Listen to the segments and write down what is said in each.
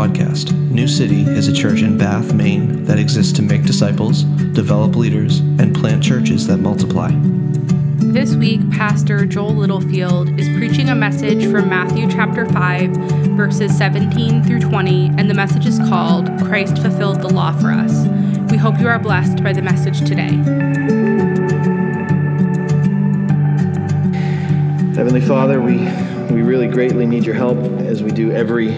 podcast. New City is a church in Bath, Maine that exists to make disciples, develop leaders, and plant churches that multiply. This week, Pastor Joel Littlefield is preaching a message from Matthew chapter 5, verses 17 through 20, and the message is called Christ Fulfilled the Law for Us. We hope you are blessed by the message today. Heavenly Father, we, we really greatly need your help as we do every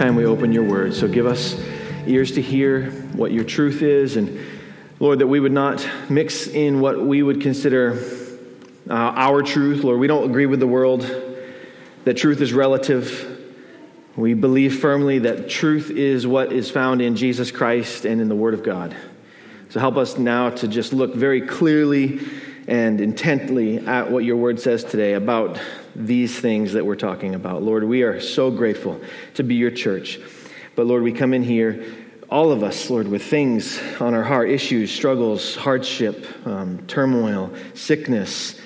time we open your word. So give us ears to hear what your truth is, and Lord, that we would not mix in what we would consider uh, our truth. Lord, we don't agree with the world, that truth is relative. We believe firmly that truth is what is found in Jesus Christ and in the Word of God. So help us now to just look very clearly and intently at what your word says today about these things that we're talking about. Lord, we are so grateful to be your church. But Lord, we come in here, all of us, Lord, with things on our heart issues, struggles, hardship, um, turmoil, sickness,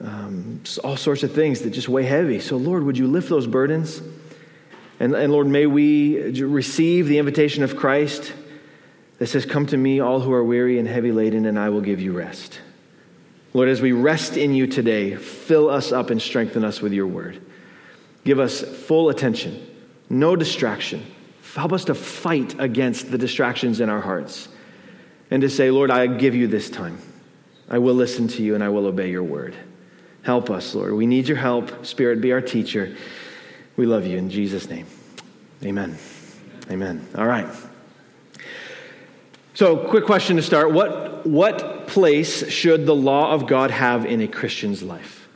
um, all sorts of things that just weigh heavy. So, Lord, would you lift those burdens? And, and Lord, may we receive the invitation of Christ that says, Come to me, all who are weary and heavy laden, and I will give you rest. Lord, as we rest in you today, fill us up and strengthen us with your word. Give us full attention, no distraction. Help us to fight against the distractions in our hearts and to say, Lord, I give you this time. I will listen to you and I will obey your word. Help us, Lord. We need your help. Spirit, be our teacher. We love you in Jesus' name. Amen. Amen. All right. So, quick question to start. What, what place should the law of God have in a Christian's life?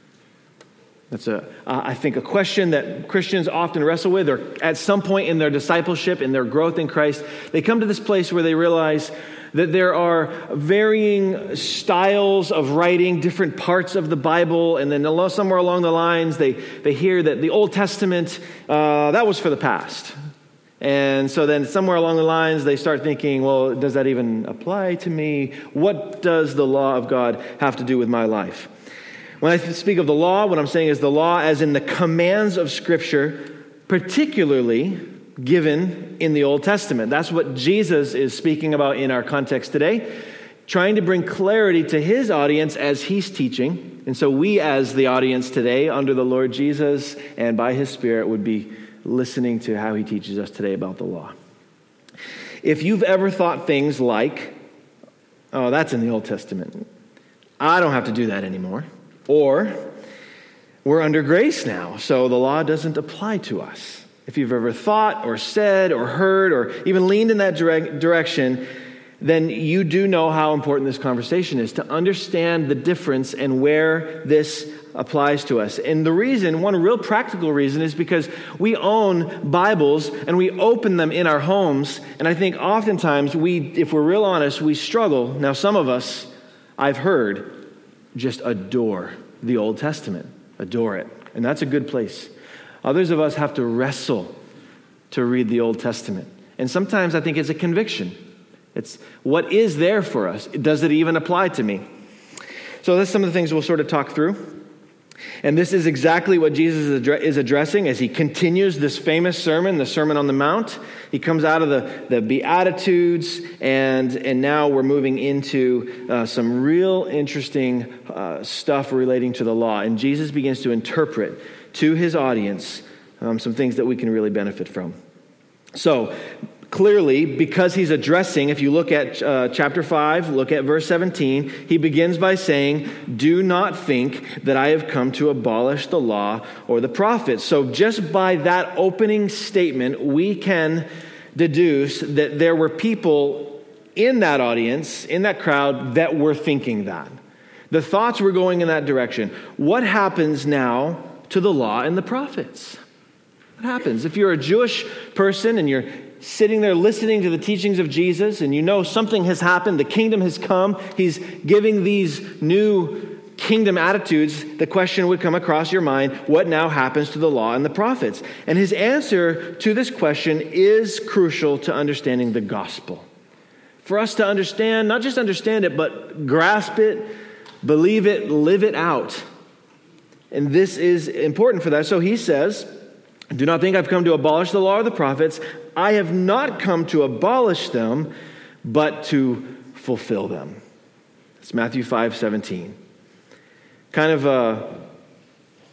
That's, a, uh, I think, a question that Christians often wrestle with, or at some point in their discipleship, in their growth in Christ, they come to this place where they realize that there are varying styles of writing different parts of the Bible, and then somewhere along the lines, they, they hear that the Old Testament, uh, that was for the past. And so then, somewhere along the lines, they start thinking, well, does that even apply to me? What does the law of God have to do with my life? When I speak of the law, what I'm saying is the law as in the commands of Scripture, particularly given in the Old Testament. That's what Jesus is speaking about in our context today, trying to bring clarity to his audience as he's teaching. And so, we, as the audience today, under the Lord Jesus and by his Spirit, would be listening to how he teaches us today about the law. If you've ever thought things like, oh, that's in the Old Testament, I don't have to do that anymore, or we're under grace now, so the law doesn't apply to us. If you've ever thought or said or heard or even leaned in that direct direction, then you do know how important this conversation is to understand the difference and where this applies to us. And the reason, one real practical reason, is because we own Bibles and we open them in our homes. And I think oftentimes we, if we're real honest, we struggle. Now, some of us, I've heard, just adore the Old Testament, adore it. And that's a good place. Others of us have to wrestle to read the Old Testament. And sometimes I think it's a conviction. It's what is there for us? Does it even apply to me? So that's some of the things we'll sort of talk through. And this is exactly what Jesus is addressing as he continues this famous sermon, the Sermon on the Mount. He comes out of the, the Beatitudes, and, and now we're moving into uh, some real interesting uh, stuff relating to the law. And Jesus begins to interpret to his audience um, some things that we can really benefit from. So, clearly, because he's addressing, if you look at uh, chapter 5, look at verse 17, he begins by saying, Do not think that I have come to abolish the law or the prophets. So, just by that opening statement, we can deduce that there were people in that audience, in that crowd, that were thinking that. The thoughts were going in that direction. What happens now to the law and the prophets? What happens? If you're a Jewish person and you're sitting there listening to the teachings of Jesus, and you know something has happened, the kingdom has come, he's giving these new kingdom attitudes, the question would come across your mind what now happens to the law and the prophets? And his answer to this question is crucial to understanding the gospel. For us to understand, not just understand it, but grasp it, believe it, live it out. And this is important for that. So he says, Do not think I've come to abolish the law or the prophets. I have not come to abolish them, but to fulfill them. It's Matthew 5 17. Kind of uh,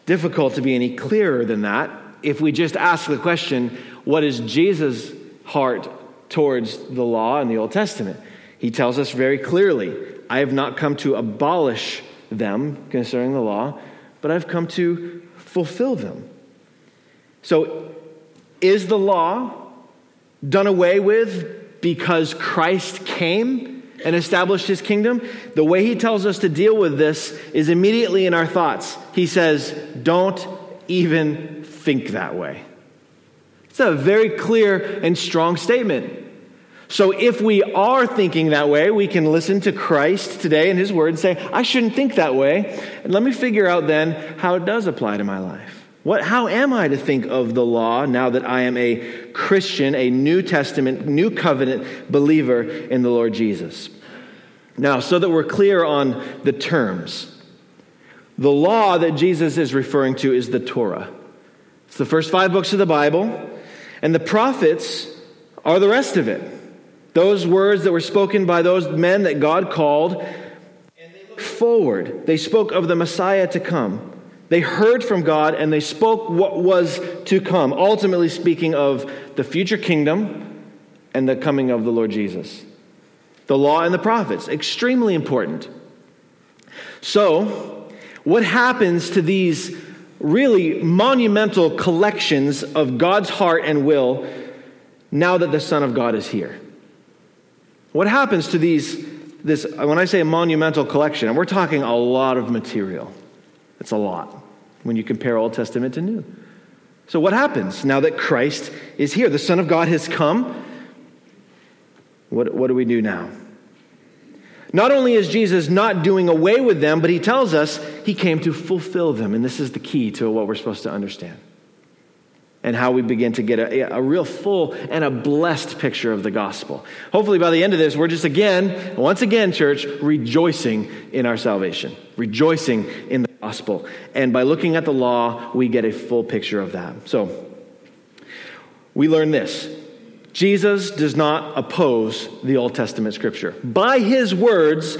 difficult to be any clearer than that if we just ask the question what is Jesus' heart towards the law in the Old Testament? He tells us very clearly I have not come to abolish them concerning the law, but I've come to fulfill them. So, is the law done away with because Christ came and established his kingdom? The way he tells us to deal with this is immediately in our thoughts. He says, Don't even think that way. It's a very clear and strong statement. So, if we are thinking that way, we can listen to Christ today and His Word and say, I shouldn't think that way. And let me figure out then how it does apply to my life. What, how am I to think of the law now that I am a Christian, a New Testament, New Covenant believer in the Lord Jesus? Now, so that we're clear on the terms, the law that Jesus is referring to is the Torah. It's the first five books of the Bible, and the prophets are the rest of it. Those words that were spoken by those men that God called, and they looked forward. They spoke of the Messiah to come. They heard from God and they spoke what was to come, ultimately speaking of the future kingdom and the coming of the Lord Jesus. The law and the prophets, extremely important. So, what happens to these really monumental collections of God's heart and will now that the Son of God is here? What happens to these, this, when I say a monumental collection, and we're talking a lot of material. It's a lot when you compare Old Testament to New. So, what happens now that Christ is here? The Son of God has come. What, what do we do now? Not only is Jesus not doing away with them, but he tells us he came to fulfill them. And this is the key to what we're supposed to understand and how we begin to get a, a, real full and a blessed picture of the gospel. Hopefully, by the end of this, we're just again, once again, church, rejoicing in our salvation, rejoicing in the gospel. And by looking at the law, we get a full picture of that. So, we learn this Jesus does not oppose the Old Testament scripture. By his words,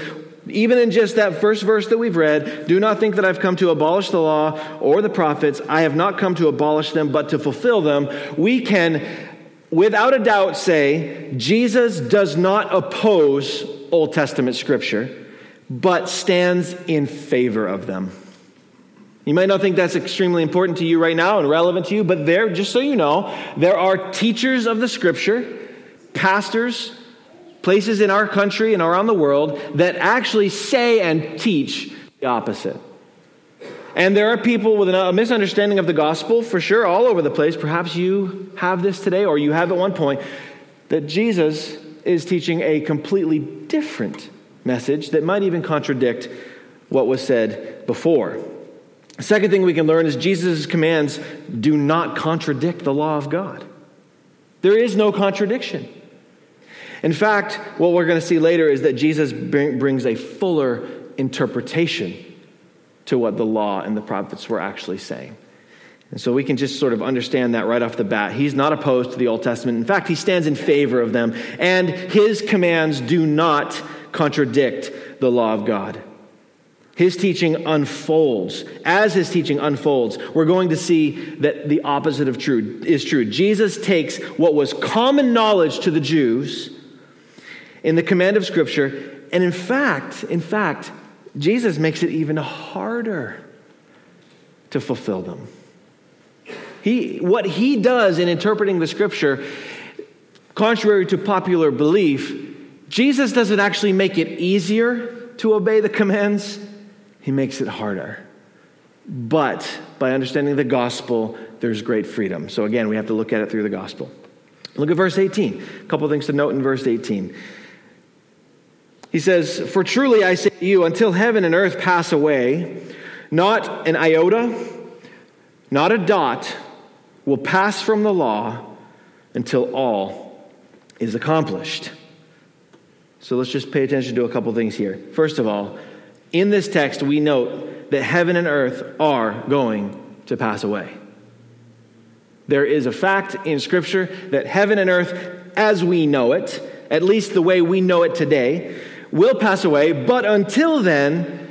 even in just that first verse that we've read, do not think that I've come to abolish the law or the prophets. I have not come to abolish them, but to fulfill them. We can, without a doubt, say Jesus does not oppose Old Testament scripture, but stands in favor of them. You might not think that's extremely important to you right now and relevant to you, but there, just so you know, there are teachers of the scripture, pastors, places in our country and around the world that actually say and teach the opposite. And there are people with a misunderstanding of the gospel, for sure, all over the place. Perhaps you have this today, or you have at one point, that Jesus is teaching a completely different message that might even contradict what was said before. The second thing we can learn is Jesus' commands do not contradict the law of God. There is no contradiction. In fact, what we're going to see later is that Jesus bring, brings a fuller interpretation to what the law and the prophets were actually saying. And so we can just sort of understand that right off the bat. He's not opposed to the Old Testament. In fact, he stands in favor of them, and his commands do not contradict the law of God. His teaching unfolds. As his teaching unfolds, we're going to see that the opposite of true is true. Jesus takes what was common knowledge to the Jews in the command of Scripture. And in fact, in fact, Jesus makes it even harder to fulfill them. He, what he does in interpreting the Scripture, contrary to popular belief, Jesus doesn't actually make it easier to obey the commands, he makes it harder. But by understanding the gospel, there's great freedom. So again, we have to look at it through the gospel. Look at verse 18. A couple things to note in verse 18. He says, For truly I say to you, until heaven and earth pass away, not an iota, not a dot will pass from the law until all is accomplished. So let's just pay attention to a couple things here. First of all, in this text, we note that heaven and earth are going to pass away. There is a fact in Scripture that heaven and earth, as we know it, at least the way we know it today, will pass away. But until then,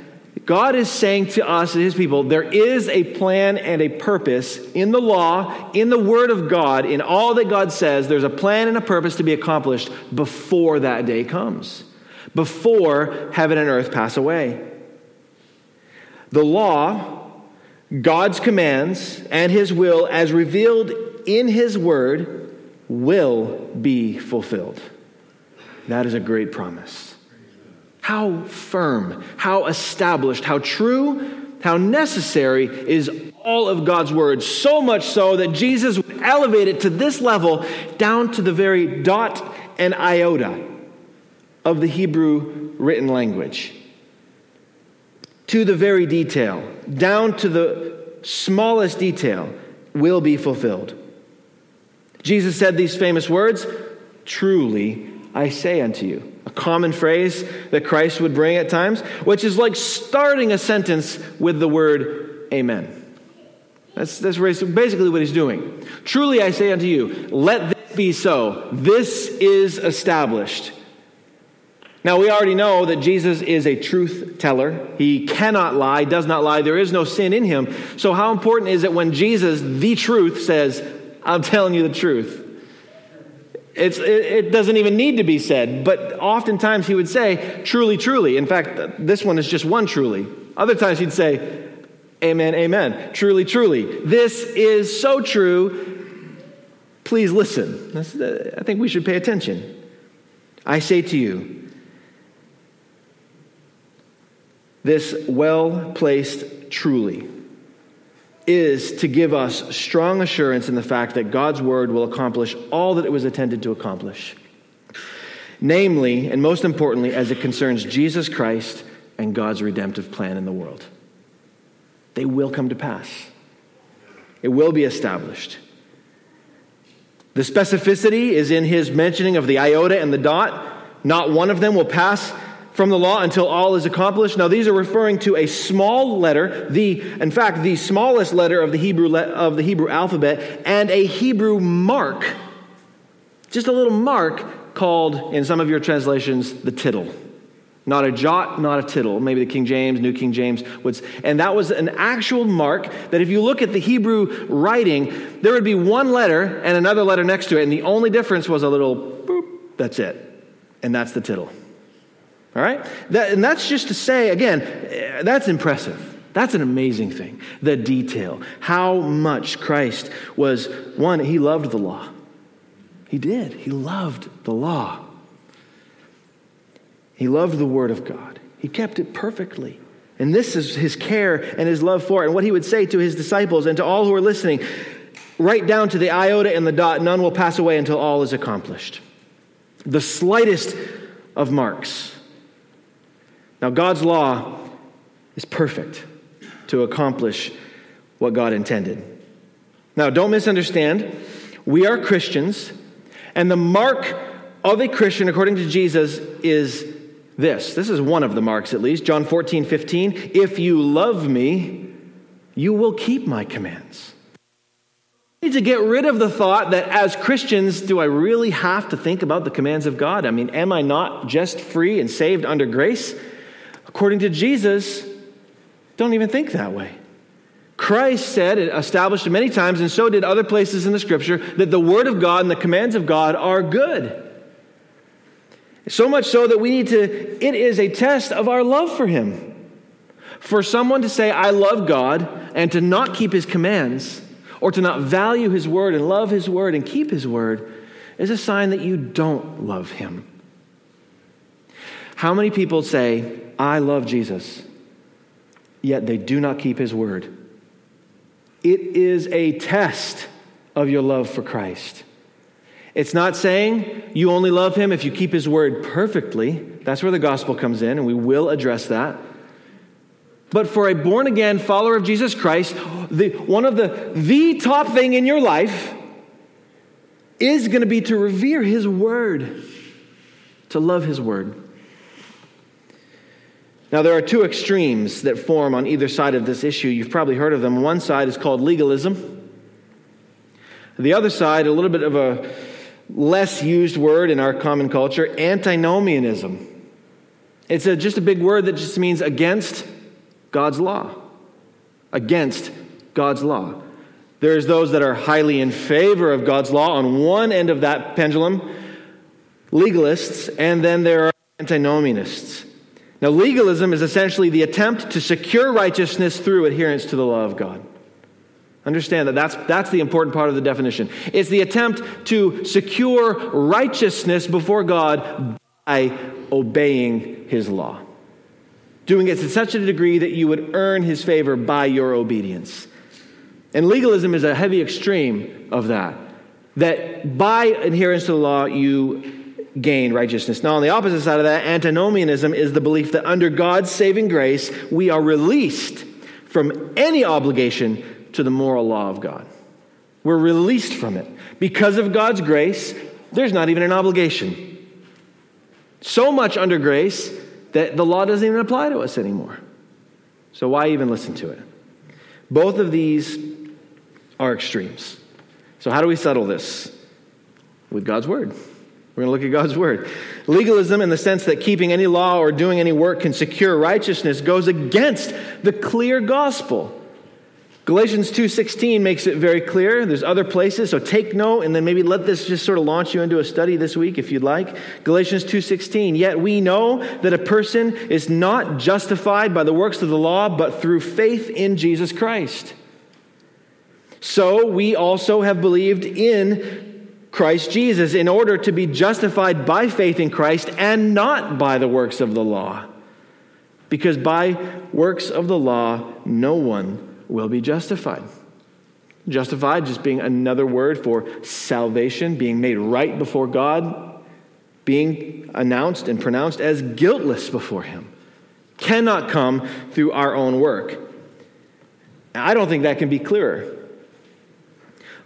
God is saying to us, his people, there is a plan and a purpose in the law, in the Word of God, in all that God says. There's a plan and a purpose to be accomplished before that day comes, before heaven and earth pass away. The law, God's commands, and His will, as revealed in His Word, will be fulfilled. That is a great promise. How firm, how established, how true, how necessary is all of God's word. So much so that Jesus would elevate it to this level down to the very dot and iota of the Hebrew written language. To the very detail, down to the smallest detail, will be fulfilled. Jesus said these famous words Truly, I say unto you a common phrase that Christ would bring at times, which is like starting a sentence with the word amen. That's, that's basically what he's doing. Truly I say unto you, let this be so. This is established. Now, we already know that Jesus is a truth teller. He cannot lie, does not lie. There is no sin in him. So, how important is it when Jesus, the truth, says, I'm telling you the truth? It's, it, it doesn't even need to be said, but oftentimes he would say, truly, truly. In fact, this one is just one truly. Other times he'd say, amen, amen. Truly, truly. This is so true. Please listen. Uh, I think we should pay attention. I say to you, this well placed truly is to give us strong assurance in the fact that God's word will accomplish all that it was intended to accomplish. Namely, and most importantly, as it concerns Jesus Christ and God's redemptive plan in the world. They will come to pass, it will be established. The specificity is in his mentioning of the iota and the dot. Not one of them will pass from the law until all is accomplished. Now, these are referring to a small letter, the, in fact, the smallest letter of the Hebrew, of the Hebrew alphabet, and a Hebrew mark, just a little mark called, in some of your translations, the tittle. Not a jot, not a tittle. Maybe the King James, New King James would. And that was an actual mark that if you look at the Hebrew writing, there would be one letter and another letter next to it, and the only difference was a little boop. That's it. And that's the tittle. All right? That, and that's just to say, again, eh, that's impressive. That's an amazing thing. The detail. How much Christ was, one, he loved the law. He did. He loved the law. He loved the Word of God. He kept it perfectly. And this is his care and his love for it. And what he would say to his disciples and to all who are listening, right down to the iota and the dot, none will pass away until all is accomplished. The slightest of marks now, God's law is perfect to accomplish what God intended. Now, don't misunderstand. We are Christians, and the mark of a Christian, according to Jesus, is this. This is one of the marks, at least. John 14, 15. If you love me, you will keep my commands. We need to get rid of the thought that as Christians, do I really have to think about the commands of God? I mean, am I not just free and saved under grace? According to Jesus, don't even think that way. Christ said, it established many times, and so did other places in the scripture, that the Word of God and the commands of God are good. So much so that we need to, it is a test of our love for Him. For someone to say, I love God, and to not keep His commands, or to not value His Word and love His Word and keep His Word, is a sign that you don't love Him. How many people say, I love Jesus, yet they do not keep his word. It is a test of your love for Christ. It's not saying you only love him if you keep his word perfectly. That's where the gospel comes in, and we will address that. But for a born again follower of Jesus Christ, the, one of the, the top thing in your life is going to be to revere his word, to love his word. Now, there are two extremes that form on either side of this issue. You've probably heard of them. One side is called legalism, The other side, a little bit of a less used word in our common culture, antinomianism. It's a, just a big word that just means against God's law. Against God's law. There's those that are highly in favor of God's law on one end of that pendulum, legalists, and then there are antinomianists. Now, legalism is essentially the attempt to secure righteousness through adherence to the law of God. Understand that that's, that's the important part of the definition. It's the attempt to secure righteousness before God by obeying his law. Doing it to such a degree that you would earn his favor by your obedience. And legalism is a heavy extreme of that. That by adherence to the law, you gain righteousness. Now, on the opposite side of that, antinomianism is the belief that under God's saving grace, we are released from any obligation to the moral law of God. We're released from it. Because of God's grace, there's not even an obligation. So much under grace that the law doesn't even apply to us anymore. So, why even listen to it? Both of these are extremes. So, how do we settle this? With God's Word. We're going to look at God's Word. Legalism, in the sense that keeping any law or doing any work can secure righteousness, goes against the clear gospel. Galatians 2:16 makes it very clear. There's other places, so take note and then maybe let this just sort of launch you into a study this week if you'd like. Galatians 2:16, "Yet we know that a person is not justified by the works of the law, but through faith in Jesus Christ." So we also have believed in Christ Jesus in order to be justified by faith in Christ and not by the works of the law. Because by works of the law, no one will be justified. Justified just being another word for salvation, being made right before God, being announced and pronounced as guiltless before Him. Cannot come through our own work. I don't think that can be clearer.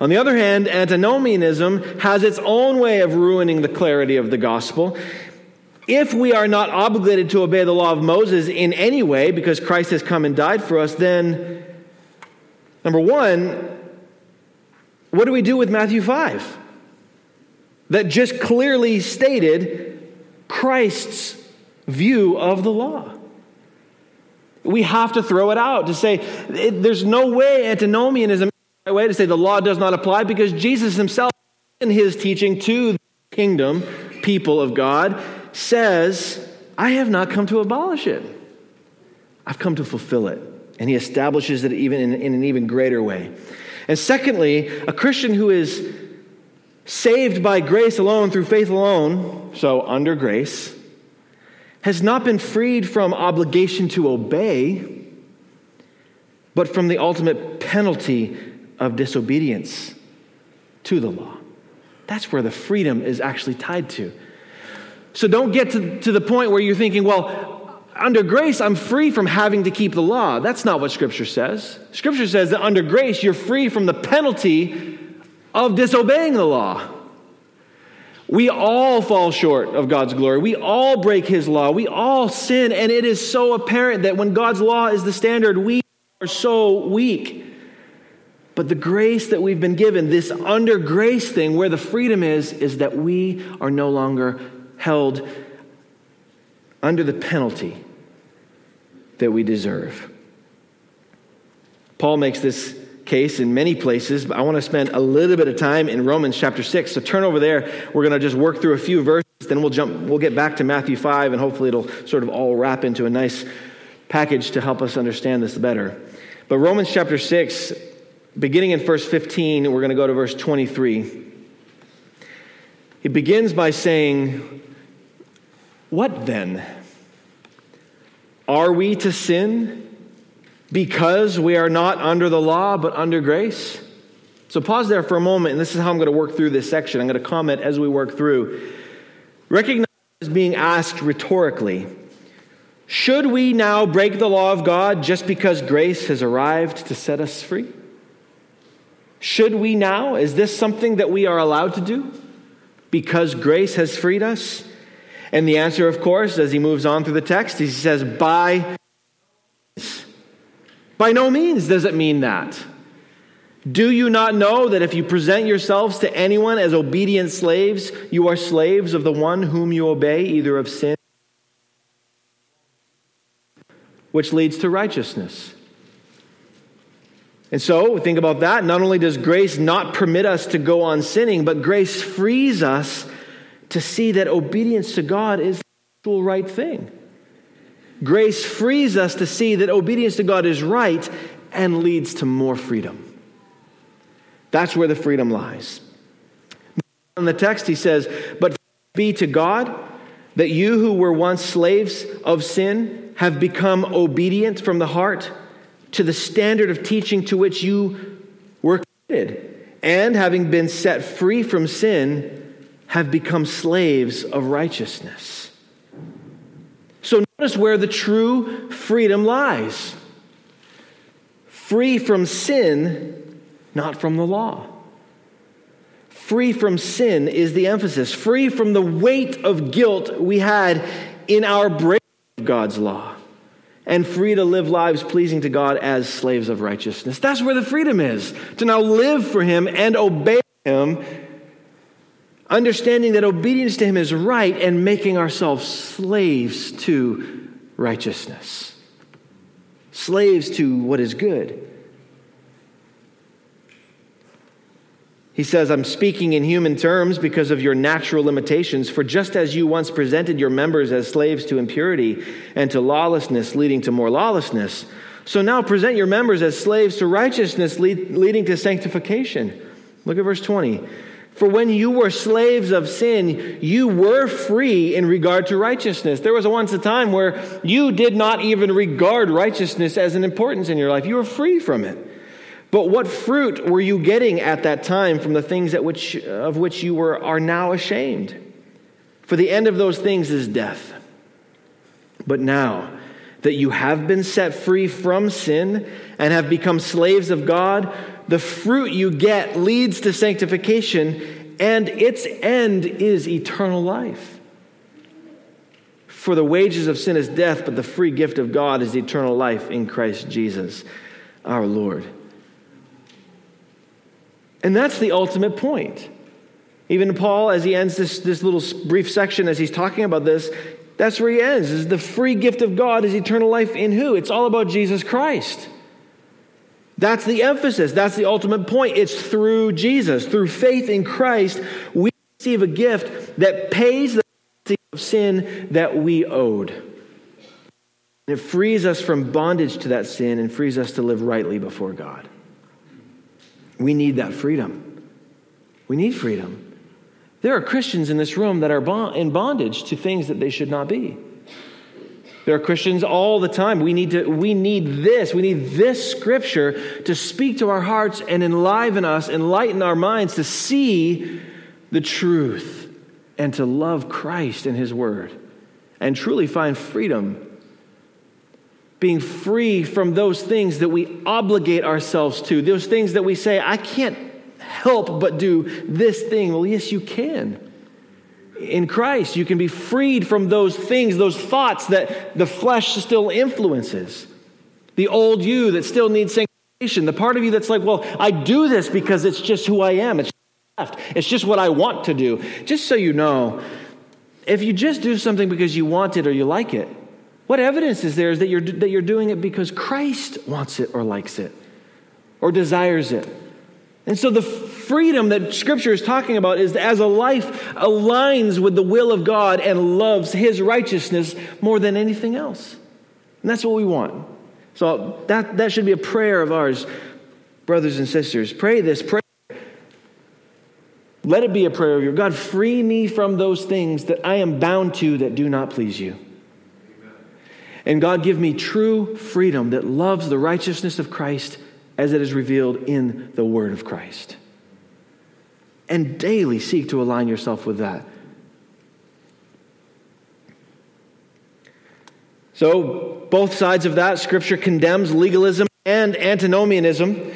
On the other hand, antinomianism has its own way of ruining the clarity of the gospel. If we are not obligated to obey the law of Moses in any way because Christ has come and died for us, then, number one, what do we do with Matthew 5? That just clearly stated Christ's view of the law. We have to throw it out to say there's no way antinomianism way to say the law does not apply because Jesus himself, in his teaching to the kingdom, people of God, says, I have not come to abolish it. I've come to fulfill it. And he establishes it even in, in an even greater way. And secondly, a Christian who is saved by grace alone through faith alone, so under grace, has not been freed from obligation to obey, but from the ultimate penalty of disobedience to the law. That's where the freedom is actually tied to. So don't get to, to the point where you're thinking, well, under grace, I'm free from having to keep the law. That's not what Scripture says. Scripture says that under grace, you're free from the penalty of disobeying the law. We all fall short of God's glory. We all break His law. We all sin. And it is so apparent that when God's law is the standard, we are so weak. But the grace that we've been given, this under grace thing, where the freedom is, is that we are no longer held under the penalty that we deserve. Paul makes this case in many places, but I want to spend a little bit of time in Romans chapter 6. So turn over there. We're going to just work through a few verses, then we'll jump we'll get back to Matthew 5 and hopefully it'll sort of all wrap into a nice package to help us understand this better. But Romans chapter 6 beginning in verse 15, we're going to go to verse 23. He begins by saying, What then? Are we to sin because we are not under the law but under grace? So pause there for a moment, and this is how I'm going to work through this section. I'm going to comment as we work through. Recognize being asked rhetorically Should we now break the law of God just because grace has arrived to set us free? Should we now? Is this something that we are allowed to do because grace has freed us? And the answer, of course, as he moves on through the text, he says, by by no means does it mean that. Do you not know that if you present yourselves to anyone as obedient slaves, you are slaves of the one whom you obey, either of sin, which leads to righteousness? And so, think about that. Not only does grace not permit us to go on sinning, but grace frees us to see that obedience to God is the actual right thing. Grace frees us to see that obedience to God is right and leads to more freedom. That's where the freedom lies. In the text, he says, But be to God that you who were once slaves of sin have become obedient from the heart to the standard of teaching to which you were committed, and having been set free from sin, have become slaves of righteousness. So notice where the true freedom lies free from sin, not from the law. Free from sin is the emphasis. Free from the weight of guilt we had in our break of God's law. And free to live lives pleasing to God as slaves of righteousness. That's where the freedom is to now live for Him and obey Him understanding that obedience to Him is right and making ourselves slaves to righteousness, slaves to what is good. He says, I'm speaking in human terms because of your natural limitations. For just as you once presented your members as slaves to impurity and to lawlessness, leading to more lawlessness, so now present your members as slaves to righteousness, lead, leading to sanctification. Look at verse 20. For when you were slaves of sin, you were free in regard to righteousness. There was once a time where you did not even regard righteousness as an importance in your life. You were free from it. But what fruit were you getting at that time from the things at which, of which you were, are now ashamed? For the end of those things is death. But now that you have been set free from sin and have become slaves of God, the fruit you get leads to sanctification, and its end is eternal life. For the wages of sin is death, but the free gift of God is eternal life in Christ Jesus our Lord. And that's the ultimate point. Even Paul, as he ends this, this little brief section, as he's talking about this, that's where he ends. Is the free gift of God is eternal life in who? It's all about Jesus Christ. That's the emphasis. That's the ultimate point. It's through Jesus, through faith in Christ, we receive a gift that pays the penalty of sin that we owed. it frees us from bondage to that sin and frees us to live rightly before God. We need that freedom. We need freedom. There are Christians in this room that are in bondage to things that they should not be. There are Christians all the time. We need, to, we need this. We need this scripture to speak to our hearts and enliven us, enlighten our minds to see the truth and to love Christ and His Word and truly find freedom. Being free from those things that we obligate ourselves to, those things that we say, I can't help but do this thing. Well, yes, you can in Christ. You can be freed from those things, those thoughts that the flesh still influences. The old you that still needs sanctification. The part of you that's like, well, I do this because it's just who I am. It's left. It's just what I want to do. Just so you know, if you just do something because you want it or you like it, what evidence is there is that you're, that you're doing it because Christ wants it or likes it or desires it? And so the freedom that Scripture is talking about is as a life aligns with the will of God and loves His righteousness more than anything else. And that's what we want. So that, that should be a prayer of ours, brothers and sisters. Pray this. Pray. Let it be a prayer of your God, free me from those things that I am bound to that do not please you. And God, give me true freedom that loves the righteousness of Christ as it is revealed in the Word of Christ. And daily seek to align yourself with that. So, both sides of that, Scripture condemns legalism and antinomianism.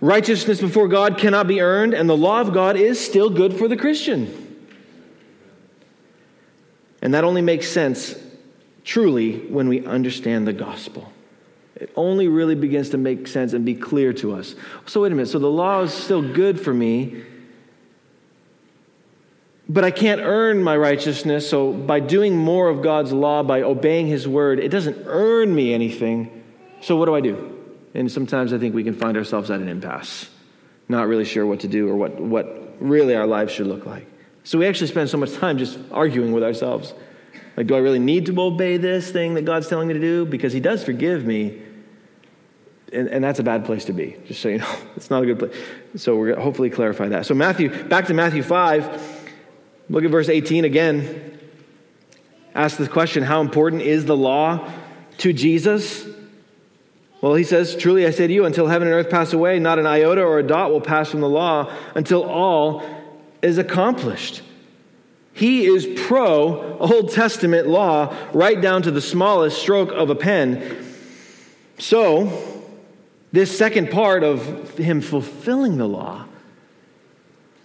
Righteousness before God cannot be earned, and the law of God is still good for the Christian. And that only makes sense truly when we understand the gospel. It only really begins to make sense and be clear to us. So, wait a minute. So, the law is still good for me, but I can't earn my righteousness. So, by doing more of God's law, by obeying His word, it doesn't earn me anything. So, what do I do? And sometimes I think we can find ourselves at an impasse, not really sure what to do or what, what really our lives should look like. So, we actually spend so much time just arguing with ourselves. Like, do I really need to obey this thing that God's telling me to do? Because He does forgive me. And, and that's a bad place to be, just so you know. It's not a good place. So, we're going to hopefully clarify that. So, Matthew, back to Matthew 5, look at verse 18 again. Ask the question how important is the law to Jesus? Well, he says, Truly I say to you, until heaven and earth pass away, not an iota or a dot will pass from the law until all is accomplished. He is pro Old Testament law, right down to the smallest stroke of a pen. So, this second part of him fulfilling the law,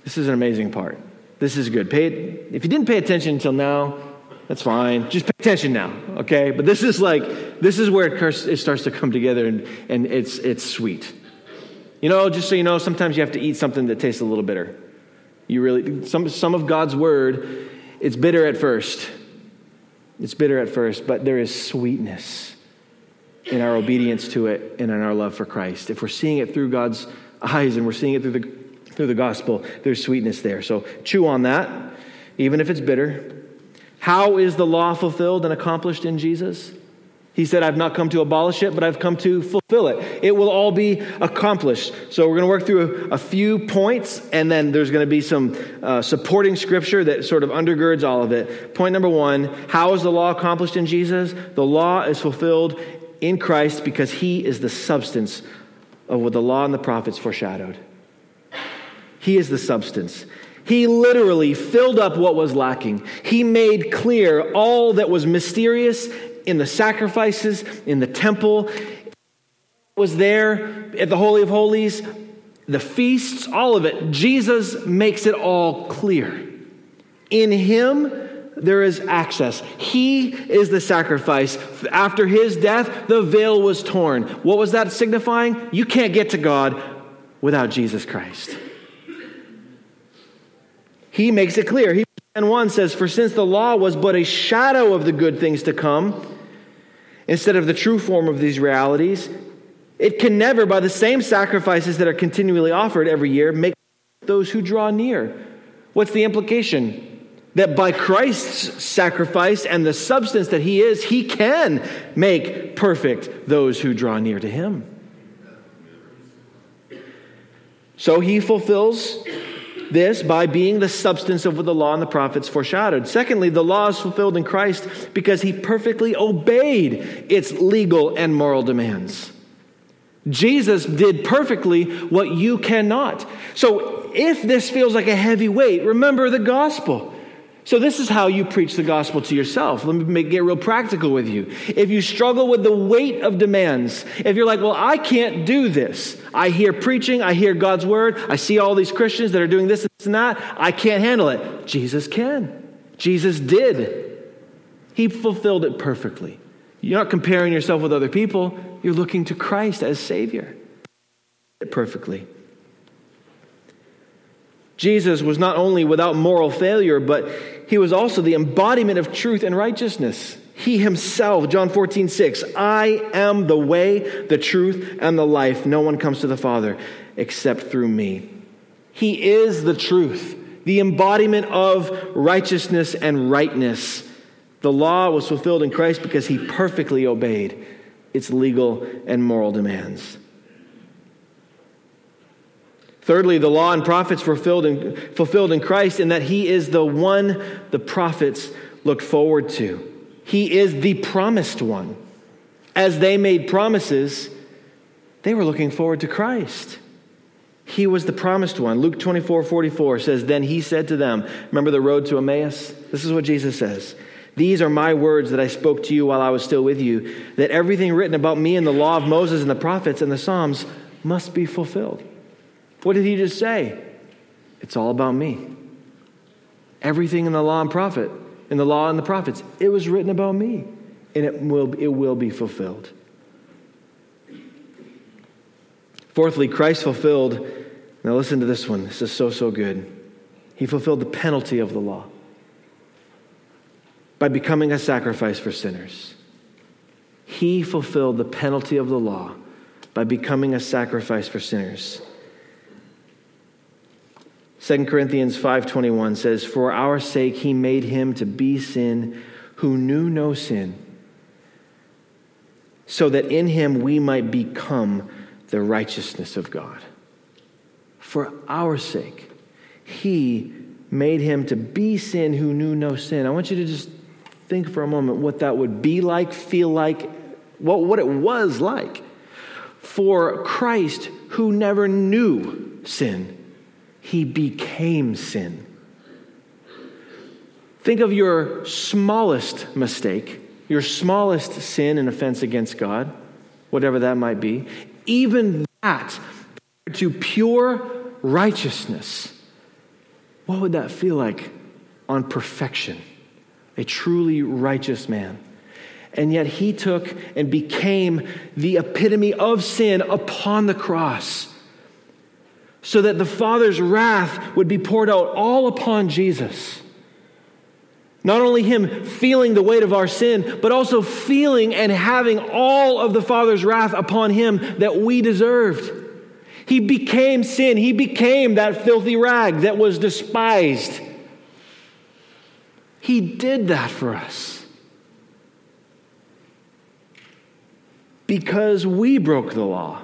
this is an amazing part. This is good. Pay, if you didn't pay attention until now, that's fine. Just pay attention now, okay? But this is like, this is where it starts to come together and, and it's, it's sweet. You know, just so you know, sometimes you have to eat something that tastes a little bitter. You really, some, some of God's word, it's bitter at first. It's bitter at first, but there is sweetness in our obedience to it and in our love for Christ. If we're seeing it through God's eyes and we're seeing it through the, through the gospel, there's sweetness there. So chew on that, even if it's bitter. How is the law fulfilled and accomplished in Jesus? He said, I've not come to abolish it, but I've come to fulfill it. It will all be accomplished. So we're going to work through a, a few points, and then there's going to be some uh, supporting scripture that sort of undergirds all of it. Point number one How is the law accomplished in Jesus? The law is fulfilled in Christ because he is the substance of what the law and the prophets foreshadowed. He is the substance. He literally filled up what was lacking. He made clear all that was mysterious in the sacrifices, in the temple, was there at the Holy of Holies, the feasts, all of it. Jesus makes it all clear. In Him, there is access. He is the sacrifice. After His death, the veil was torn. What was that signifying? You can't get to God without Jesus Christ. He makes it clear. Hebrews 1 says, For since the law was but a shadow of the good things to come, instead of the true form of these realities, it can never, by the same sacrifices that are continually offered every year, make those who draw near. What's the implication? That by Christ's sacrifice and the substance that he is, he can make perfect those who draw near to him. So he fulfills this by being the substance of what the law and the prophets foreshadowed. Secondly, the law is fulfilled in Christ because he perfectly obeyed its legal and moral demands. Jesus did perfectly what you cannot. So if this feels like a heavy weight, remember the gospel. So, this is how you preach the gospel to yourself. Let me make, get real practical with you. If you struggle with the weight of demands, if you're like, well, I can't do this, I hear preaching, I hear God's word, I see all these Christians that are doing this and that, I can't handle it. Jesus can. Jesus did. He fulfilled it perfectly. You're not comparing yourself with other people, you're looking to Christ as Savior. It Perfectly. Jesus was not only without moral failure, but he was also the embodiment of truth and righteousness. He himself, John 14, 6, I am the way, the truth, and the life. No one comes to the Father except through me. He is the truth, the embodiment of righteousness and rightness. The law was fulfilled in Christ because he perfectly obeyed its legal and moral demands. Thirdly, the law and prophets were fulfilled in, fulfilled in Christ in that he is the one the prophets looked forward to. He is the promised one. As they made promises, they were looking forward to Christ. He was the promised one. Luke 24 44 says, Then he said to them, Remember the road to Emmaus? This is what Jesus says. These are my words that I spoke to you while I was still with you, that everything written about me in the law of Moses and the prophets and the Psalms must be fulfilled. What did he just say? It's all about me. Everything in the law and prophet, in the law and the prophets, it was written about me, and it will, it will be fulfilled. Fourthly, Christ fulfilled, now listen to this one. This is so, so good. He fulfilled the penalty of the law by becoming a sacrifice for sinners. He fulfilled the penalty of the law by becoming a sacrifice for sinners. 2 Corinthians 5:21 says, "For our sake he made him to be sin who knew no sin, so that in him we might become the righteousness of God. For our sake, he made him to be sin who knew no sin. I want you to just think for a moment what that would be like, feel like, what, what it was like. For Christ, who never knew sin, he became sin. Think of your smallest mistake, your smallest sin and offense against God, whatever that might be even that to pure righteousness, what would that feel like on perfection? A truly righteous man. And yet he took and became the epitome of sin upon the cross so that the Father's wrath would be poured out all upon Jesus. Not only him feeling the weight of our sin, but also feeling and having all of the Father's wrath upon him that we deserved. He became sin. He became that filthy rag that was despised. He did that for us. Because we broke the law.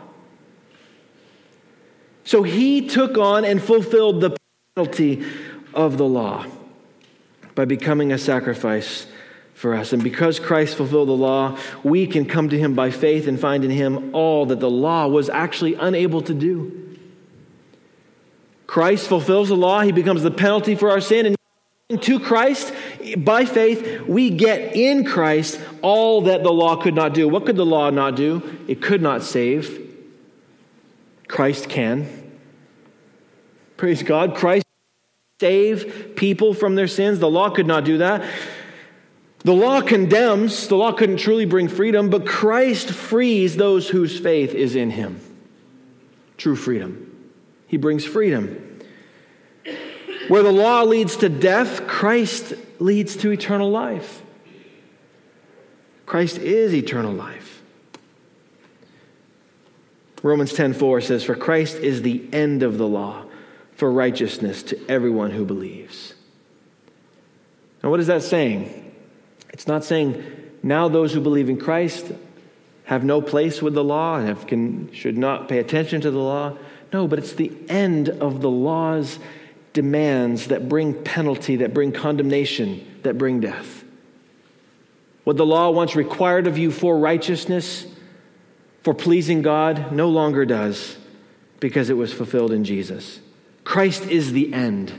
So he took on and fulfilled the penalty of the law by becoming a sacrifice for us. And because Christ fulfilled the law, we can come to him by faith and find in him all that the law was actually unable to do. Christ fulfills the law, he becomes the penalty for our sin. And to Christ, by faith, we get in Christ all that the law could not do. What could the law not do? It could not save. Christ can. Praise God. Christ save people from their sins. The law could not do that. The law condemns, the law couldn't truly bring freedom, but Christ frees those whose faith is in him. True freedom. He brings freedom. Where the law leads to death, Christ leads to eternal life. Christ is eternal life. Romans 10:4 says for Christ is the end of the law for righteousness to everyone who believes. Now, what is that saying? It's not saying now those who believe in Christ have no place with the law and have, can, should not pay attention to the law. No, but it's the end of the law's demands that bring penalty, that bring condemnation, that bring death. What the law once required of you for righteousness, for pleasing God, no longer does because it was fulfilled in Jesus. Christ is the end.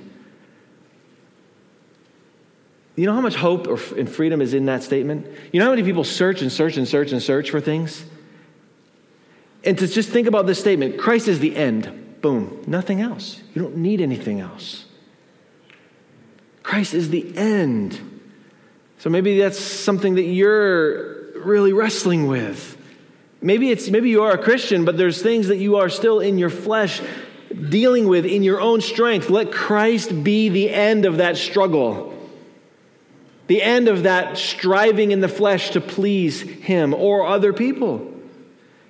You know how much hope and freedom is in that statement? You know how many people search and search and search and search for things? And to just think about this statement Christ is the end. Boom. Nothing else. You don't need anything else. Christ is the end. So maybe that's something that you're really wrestling with. Maybe it's maybe you are a Christian, but there's things that you are still in your flesh dealing with in your own strength. Let Christ be the end of that struggle, the end of that striving in the flesh to please Him or other people.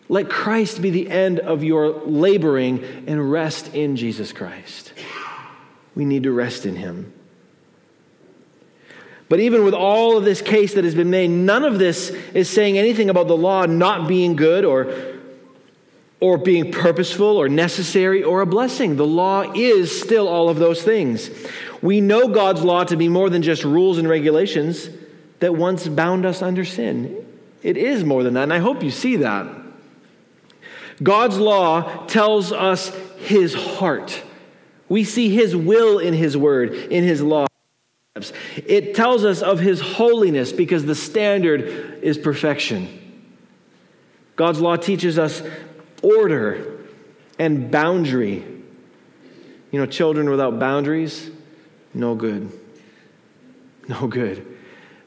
Let Christ be the end of your laboring and rest in Jesus Christ. We need to rest in Him. But even with all of this case that has been made, none of this is saying anything about the law not being good or or being purposeful or necessary or a blessing. The law is still all of those things. We know God's law to be more than just rules and regulations that once bound us under sin. It is more than that, and I hope you see that. God's law tells us his heart. We see his will in his word, in his law. It tells us of his holiness because the standard is perfection. God's law teaches us order and boundary. You know, children without boundaries, no good. No good.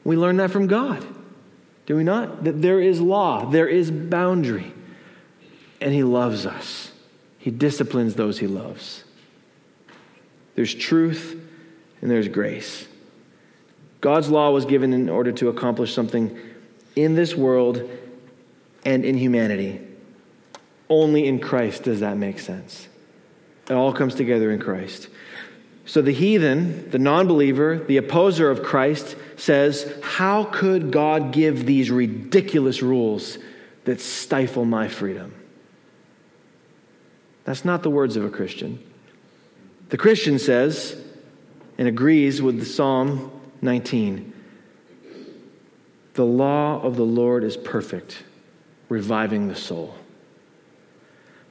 We learn that from God, do we not? That there is law, there is boundary, and He loves us. He disciplines those he loves. There's truth and there's grace. God's law was given in order to accomplish something in this world and in humanity. Only in Christ does that make sense. It all comes together in Christ. So the heathen, the non believer, the opposer of Christ says, How could God give these ridiculous rules that stifle my freedom? That's not the words of a Christian. The Christian says, and agrees with the Psalm 19 The law of the Lord is perfect, reviving the soul.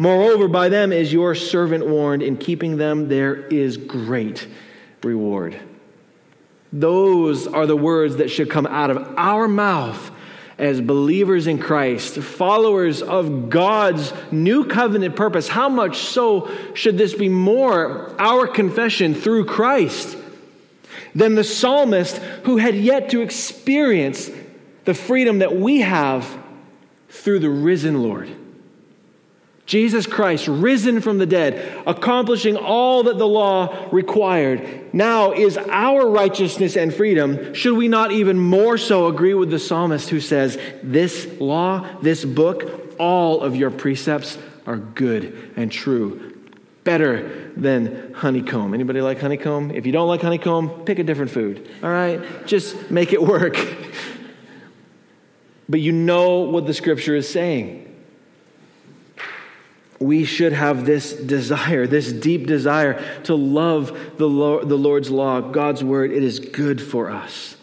Moreover, by them is your servant warned. In keeping them, there is great reward. Those are the words that should come out of our mouth as believers in Christ, followers of God's new covenant purpose. How much so should this be more our confession through Christ than the psalmist who had yet to experience the freedom that we have through the risen Lord? Jesus Christ, risen from the dead, accomplishing all that the law required, now is our righteousness and freedom. Should we not even more so agree with the psalmist who says, This law, this book, all of your precepts are good and true, better than honeycomb. Anybody like honeycomb? If you don't like honeycomb, pick a different food. All right? Just make it work. but you know what the scripture is saying we should have this desire, this deep desire to love the, Lord, the Lord's law, God's word. It is good for us.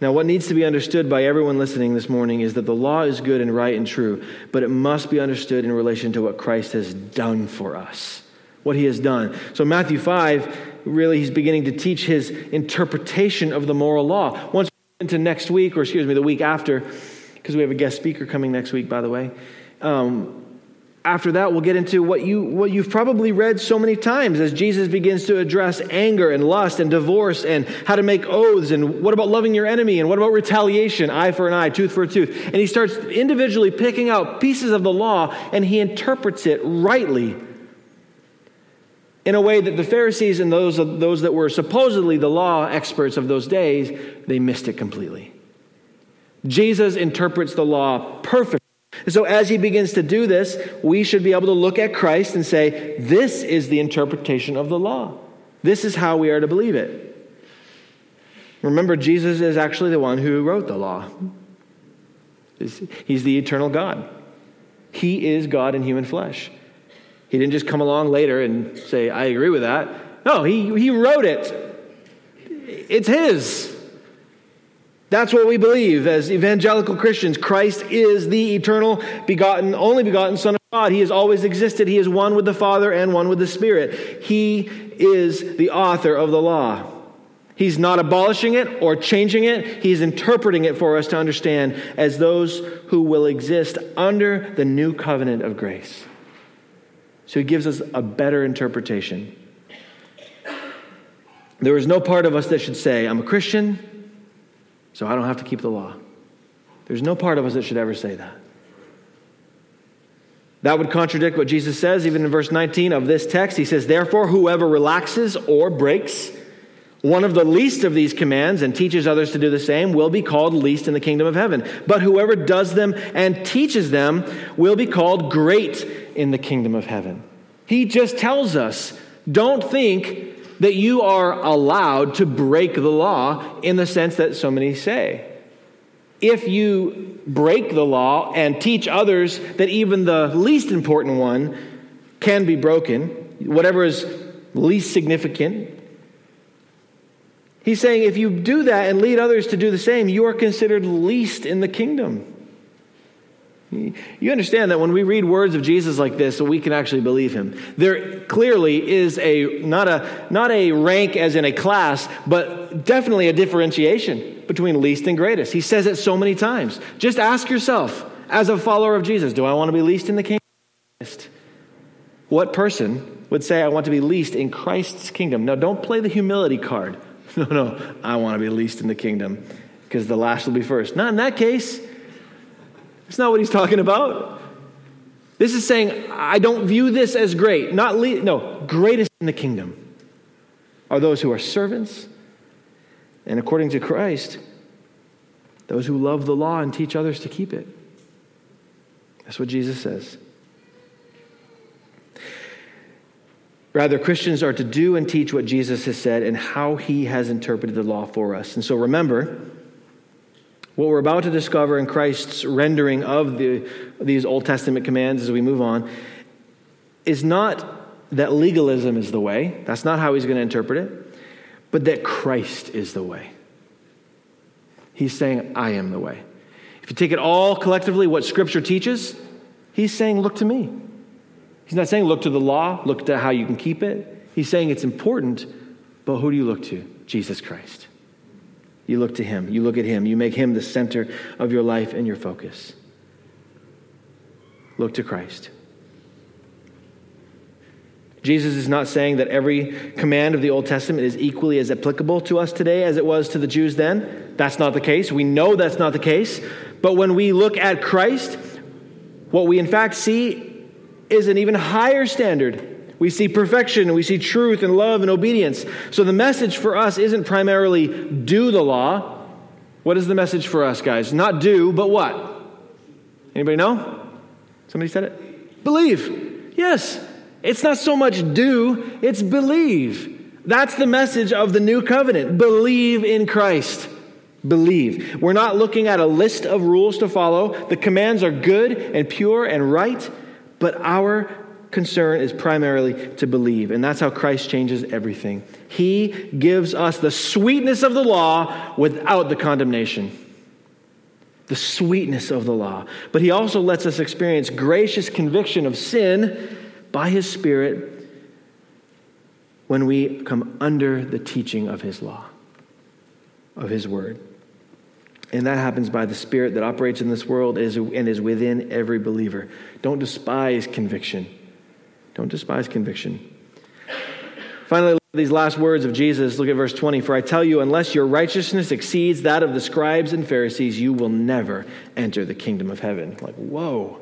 Now, what needs to be understood by everyone listening this morning is that the law is good and right and true, but it must be understood in relation to what Christ has done for us, what he has done. So, Matthew 5, really, he's beginning to teach his interpretation of the moral law. Once into next week, or excuse me, the week after, because we have a guest speaker coming next week, by the way. Um, after that, we'll get into what, you, what you've probably read so many times as Jesus begins to address anger and lust and divorce and how to make oaths and what about loving your enemy and what about retaliation, eye for an eye, tooth for a tooth. And he starts individually picking out pieces of the law and he interprets it rightly in a way that the Pharisees and those, those that were supposedly the law experts of those days, they missed it completely. Jesus interprets the law perfectly. And so, as he begins to do this, we should be able to look at Christ and say, This is the interpretation of the law. This is how we are to believe it. Remember, Jesus is actually the one who wrote the law, He's the eternal God. He is God in human flesh. He didn't just come along later and say, I agree with that. No, he, he wrote it. It's His. That's what we believe as evangelical Christians. Christ is the eternal, begotten, only begotten Son of God. He has always existed. He is one with the Father and one with the Spirit. He is the author of the law. He's not abolishing it or changing it. He's interpreting it for us to understand as those who will exist under the new covenant of grace. So he gives us a better interpretation. There is no part of us that should say, I'm a Christian, so I don't have to keep the law. There's no part of us that should ever say that. That would contradict what Jesus says, even in verse 19 of this text. He says, Therefore, whoever relaxes or breaks one of the least of these commands and teaches others to do the same will be called least in the kingdom of heaven. But whoever does them and teaches them will be called great in the kingdom of heaven. He just tells us don't think that you are allowed to break the law in the sense that so many say. If you break the law and teach others that even the least important one can be broken, whatever is least significant, he's saying if you do that and lead others to do the same, you are considered least in the kingdom. You understand that when we read words of Jesus like this, we can actually believe him. There clearly is a not a not a rank as in a class, but definitely a differentiation between least and greatest. He says it so many times. Just ask yourself, as a follower of Jesus, do I want to be least in the kingdom? What person would say I want to be least in Christ's kingdom? Now don't play the humility card. No, no, I want to be least in the kingdom because the last will be first. Not in that case. That's not what he's talking about. This is saying, I don't view this as great. Not le- no, greatest in the kingdom are those who are servants, and according to Christ, those who love the law and teach others to keep it. That's what Jesus says. Rather, Christians are to do and teach what Jesus has said and how he has interpreted the law for us. And so remember, what we're about to discover in Christ's rendering of the, these Old Testament commands as we move on is not that legalism is the way, that's not how he's going to interpret it, but that Christ is the way. He's saying, I am the way. If you take it all collectively, what Scripture teaches, he's saying, Look to me. He's not saying, Look to the law, look to how you can keep it. He's saying it's important, but who do you look to? Jesus Christ. You look to Him. You look at Him. You make Him the center of your life and your focus. Look to Christ. Jesus is not saying that every command of the Old Testament is equally as applicable to us today as it was to the Jews then. That's not the case. We know that's not the case. But when we look at Christ, what we in fact see is an even higher standard we see perfection, we see truth and love and obedience. So the message for us isn't primarily do the law. What is the message for us, guys? Not do, but what? Anybody know? Somebody said it? Believe. Yes. It's not so much do, it's believe. That's the message of the new covenant. Believe in Christ. Believe. We're not looking at a list of rules to follow. The commands are good and pure and right, but our concern is primarily to believe. And that's how Christ changes everything. He gives us the sweetness of the law without the condemnation. The sweetness of the law. But He also lets us experience gracious conviction of sin by His Spirit when we come under the teaching of His law, of His Word. And that happens by the Spirit that operates in this world and is within every believer. Don't despise conviction. Don't despise conviction. Finally, these last words of Jesus, look at verse 20. For I tell you, unless your righteousness exceeds that of the scribes and Pharisees, you will never enter the kingdom of heaven. Like, whoa,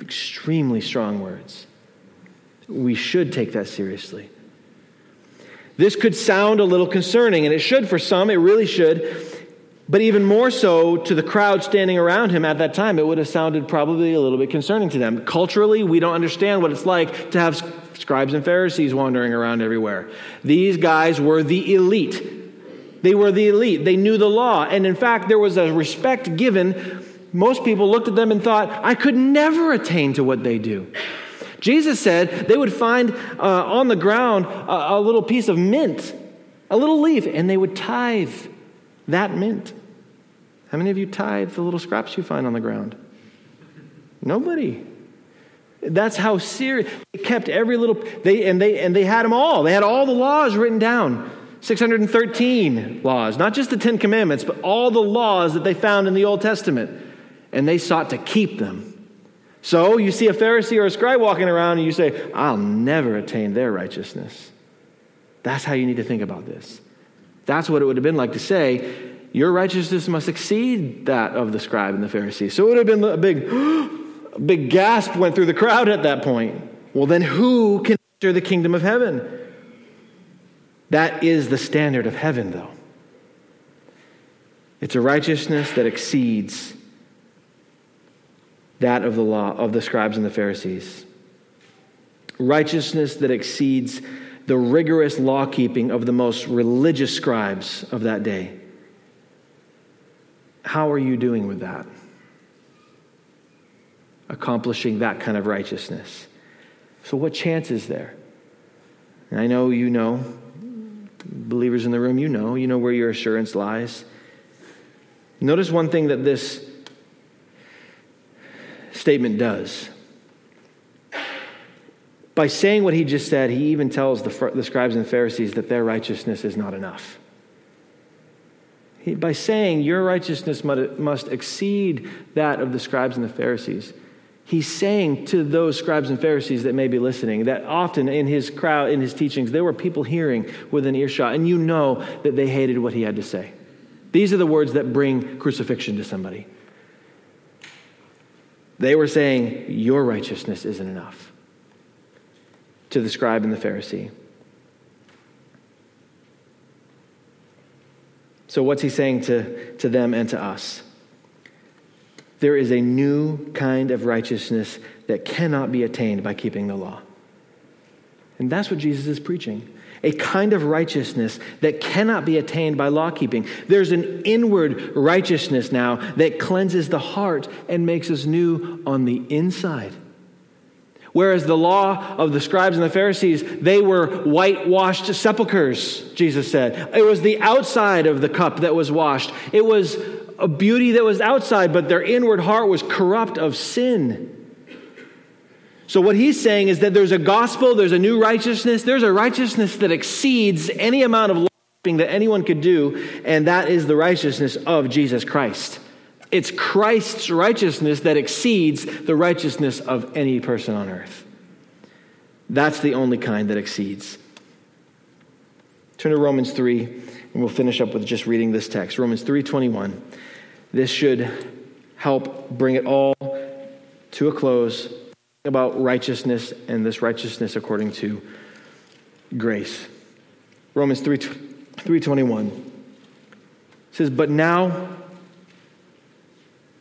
extremely strong words. We should take that seriously. This could sound a little concerning, and it should for some, it really should. But even more so to the crowd standing around him at that time, it would have sounded probably a little bit concerning to them. Culturally, we don't understand what it's like to have scribes and Pharisees wandering around everywhere. These guys were the elite. They were the elite. They knew the law. And in fact, there was a respect given. Most people looked at them and thought, I could never attain to what they do. Jesus said they would find uh, on the ground a, a little piece of mint, a little leaf, and they would tithe that mint. How many of you tithe the little scraps you find on the ground? Nobody. That's how serious. They kept every little they and they and they had them all. They had all the laws written down. 613 laws, not just the 10 commandments, but all the laws that they found in the Old Testament. And they sought to keep them. So you see a Pharisee or a scribe walking around and you say, I'll never attain their righteousness. That's how you need to think about this. That's what it would have been like to say, your righteousness must exceed that of the scribe and the Pharisee. So it would have been a big, a big gasp went through the crowd at that point. Well, then who can enter the kingdom of heaven? That is the standard of heaven, though. It's a righteousness that exceeds that of the law, of the scribes and the Pharisees. Righteousness that exceeds the rigorous law keeping of the most religious scribes of that day. How are you doing with that? Accomplishing that kind of righteousness. So, what chance is there? And I know you know, believers in the room, you know, you know where your assurance lies. Notice one thing that this statement does. By saying what he just said, he even tells the, the scribes and Pharisees that their righteousness is not enough. By saying your righteousness must exceed that of the scribes and the Pharisees, he's saying to those scribes and Pharisees that may be listening that often in his crowd, in his teachings, there were people hearing within earshot, and you know that they hated what he had to say. These are the words that bring crucifixion to somebody. They were saying, Your righteousness isn't enough to the scribe and the Pharisee. So, what's he saying to, to them and to us? There is a new kind of righteousness that cannot be attained by keeping the law. And that's what Jesus is preaching a kind of righteousness that cannot be attained by law keeping. There's an inward righteousness now that cleanses the heart and makes us new on the inside. Whereas the law of the scribes and the Pharisees, they were whitewashed sepulchres, Jesus said. It was the outside of the cup that was washed. It was a beauty that was outside, but their inward heart was corrupt of sin. So, what he's saying is that there's a gospel, there's a new righteousness, there's a righteousness that exceeds any amount of law that anyone could do, and that is the righteousness of Jesus Christ. It's Christ's righteousness that exceeds the righteousness of any person on earth. That's the only kind that exceeds. Turn to Romans 3 and we'll finish up with just reading this text. Romans 3:21. This should help bring it all to a close about righteousness and this righteousness according to grace. Romans 3 321 says, But now,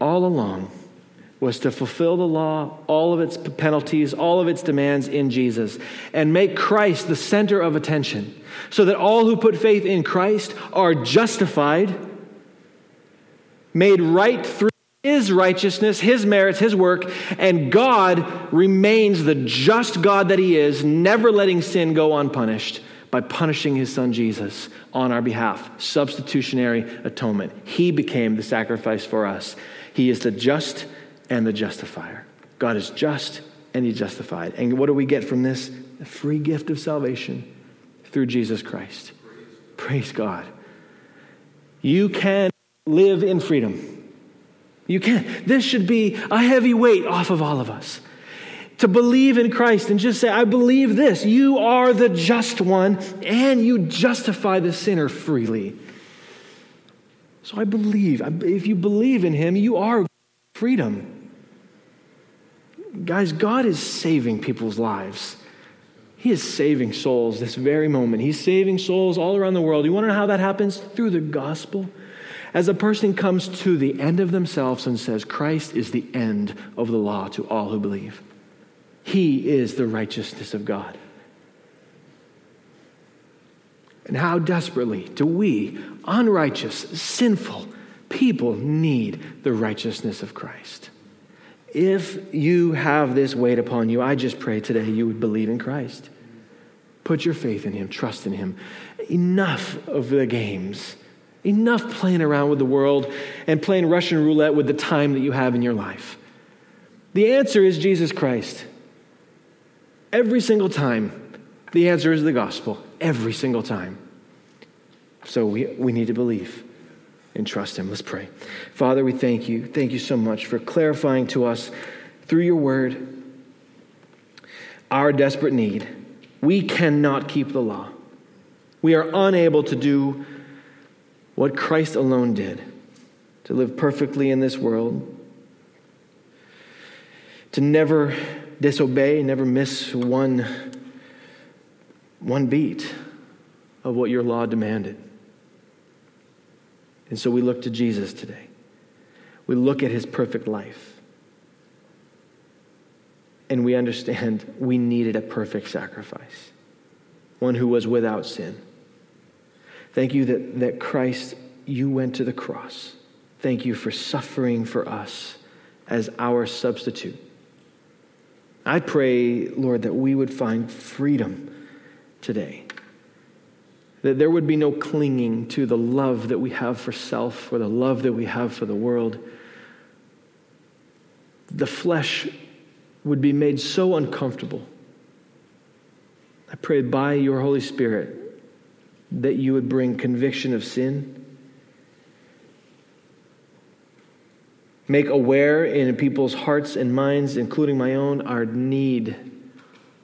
all along was to fulfill the law, all of its penalties, all of its demands in Jesus, and make Christ the center of attention, so that all who put faith in Christ are justified, made right through his righteousness, his merits, his work, and God remains the just God that he is, never letting sin go unpunished by punishing his son Jesus on our behalf. Substitutionary atonement. He became the sacrifice for us. He is the just and the justifier. God is just and He justified. And what do we get from this? A free gift of salvation through Jesus Christ. Praise God. You can live in freedom. You can't. This should be a heavy weight off of all of us. To believe in Christ and just say, I believe this. You are the just one, and you justify the sinner freely. So I believe. If you believe in Him, you are freedom. Guys, God is saving people's lives. He is saving souls this very moment. He's saving souls all around the world. You want to know how that happens? Through the gospel. As a person comes to the end of themselves and says, Christ is the end of the law to all who believe, He is the righteousness of God. And how desperately do we, unrighteous, sinful people, need the righteousness of Christ? If you have this weight upon you, I just pray today you would believe in Christ. Put your faith in Him, trust in Him. Enough of the games Enough playing around with the world and playing Russian roulette with the time that you have in your life. The answer is Jesus Christ. Every single time, the answer is the gospel. Every single time. So we, we need to believe and trust Him. Let's pray. Father, we thank you. Thank you so much for clarifying to us through your word our desperate need. We cannot keep the law. We are unable to do what Christ alone did to live perfectly in this world, to never disobey, never miss one, one beat of what your law demanded. And so we look to Jesus today. We look at his perfect life. And we understand we needed a perfect sacrifice, one who was without sin. Thank you that, that Christ, you went to the cross. Thank you for suffering for us as our substitute. I pray, Lord, that we would find freedom today. That there would be no clinging to the love that we have for self or the love that we have for the world. The flesh would be made so uncomfortable. I pray by your Holy Spirit that you would bring conviction of sin. Make aware in people's hearts and minds, including my own, our need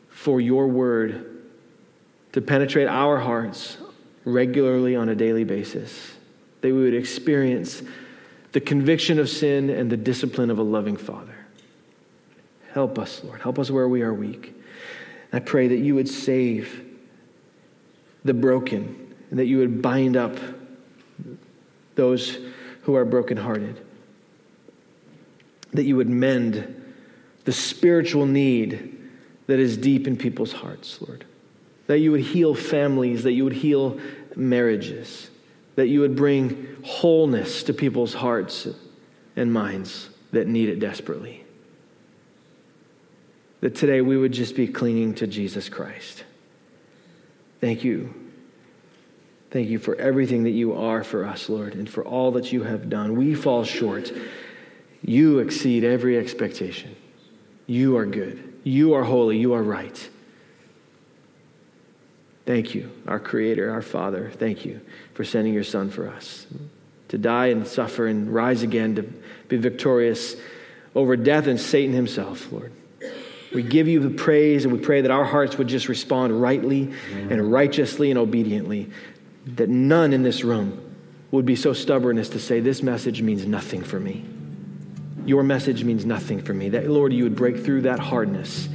for your word to penetrate our hearts regularly on a daily basis. That we would experience the conviction of sin and the discipline of a loving Father. Help us, Lord. Help us where we are weak. I pray that you would save the broken, and that you would bind up those who are brokenhearted, that you would mend the spiritual need that is deep in people's hearts, Lord. That you would heal families, that you would heal marriages, that you would bring wholeness to people's hearts and minds that need it desperately. That today we would just be clinging to Jesus Christ. Thank you. Thank you for everything that you are for us, Lord, and for all that you have done. We fall short. You exceed every expectation. You are good. You are holy. You are right. Thank you, our Creator, our Father. Thank you for sending your Son for us to die and suffer and rise again to be victorious over death and Satan himself, Lord. We give you the praise and we pray that our hearts would just respond rightly and righteously and obediently. That none in this room would be so stubborn as to say, This message means nothing for me. Your message means nothing for me. That, Lord, you would break through that hardness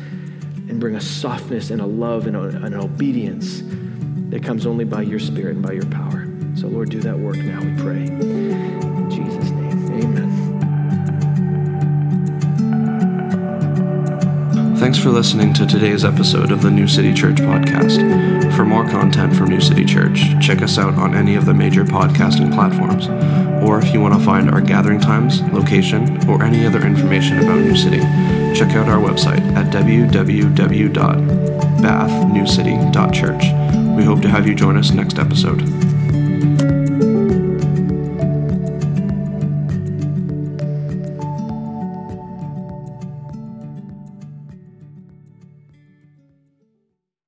and bring a softness and a love and an obedience that comes only by your Spirit and by your power. So, Lord, do that work now, we pray. In Jesus' name, amen. Thanks for listening to today's episode of the New City Church podcast. For more content from New City Church, check us out on any of the major podcasting platforms. Or if you want to find our gathering times, location, or any other information about New City, check out our website at www.bathnewcity.church. We hope to have you join us next episode.